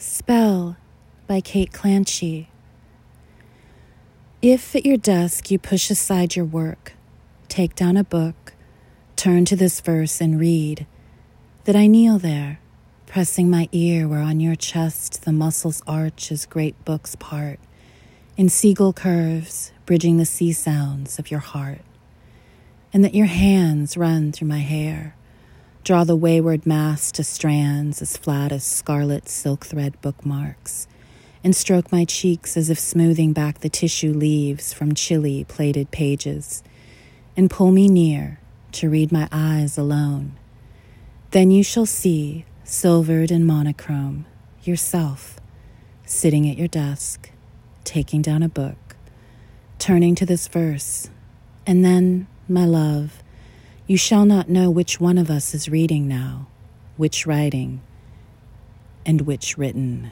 Spell by Kate Clanchy. If at your desk you push aside your work, take down a book, turn to this verse and read, that I kneel there, pressing my ear where on your chest the muscles arch as great books part, in seagull curves, bridging the sea sounds of your heart, and that your hands run through my hair Draw the wayward mass to strands as flat as scarlet silk thread bookmarks, and stroke my cheeks as if smoothing back the tissue leaves from chilly plated pages, and pull me near to read my eyes alone. Then you shall see, silvered and monochrome, yourself, sitting at your desk, taking down a book, turning to this verse, and then, my love, you shall not know which one of us is reading now, which writing, and which written.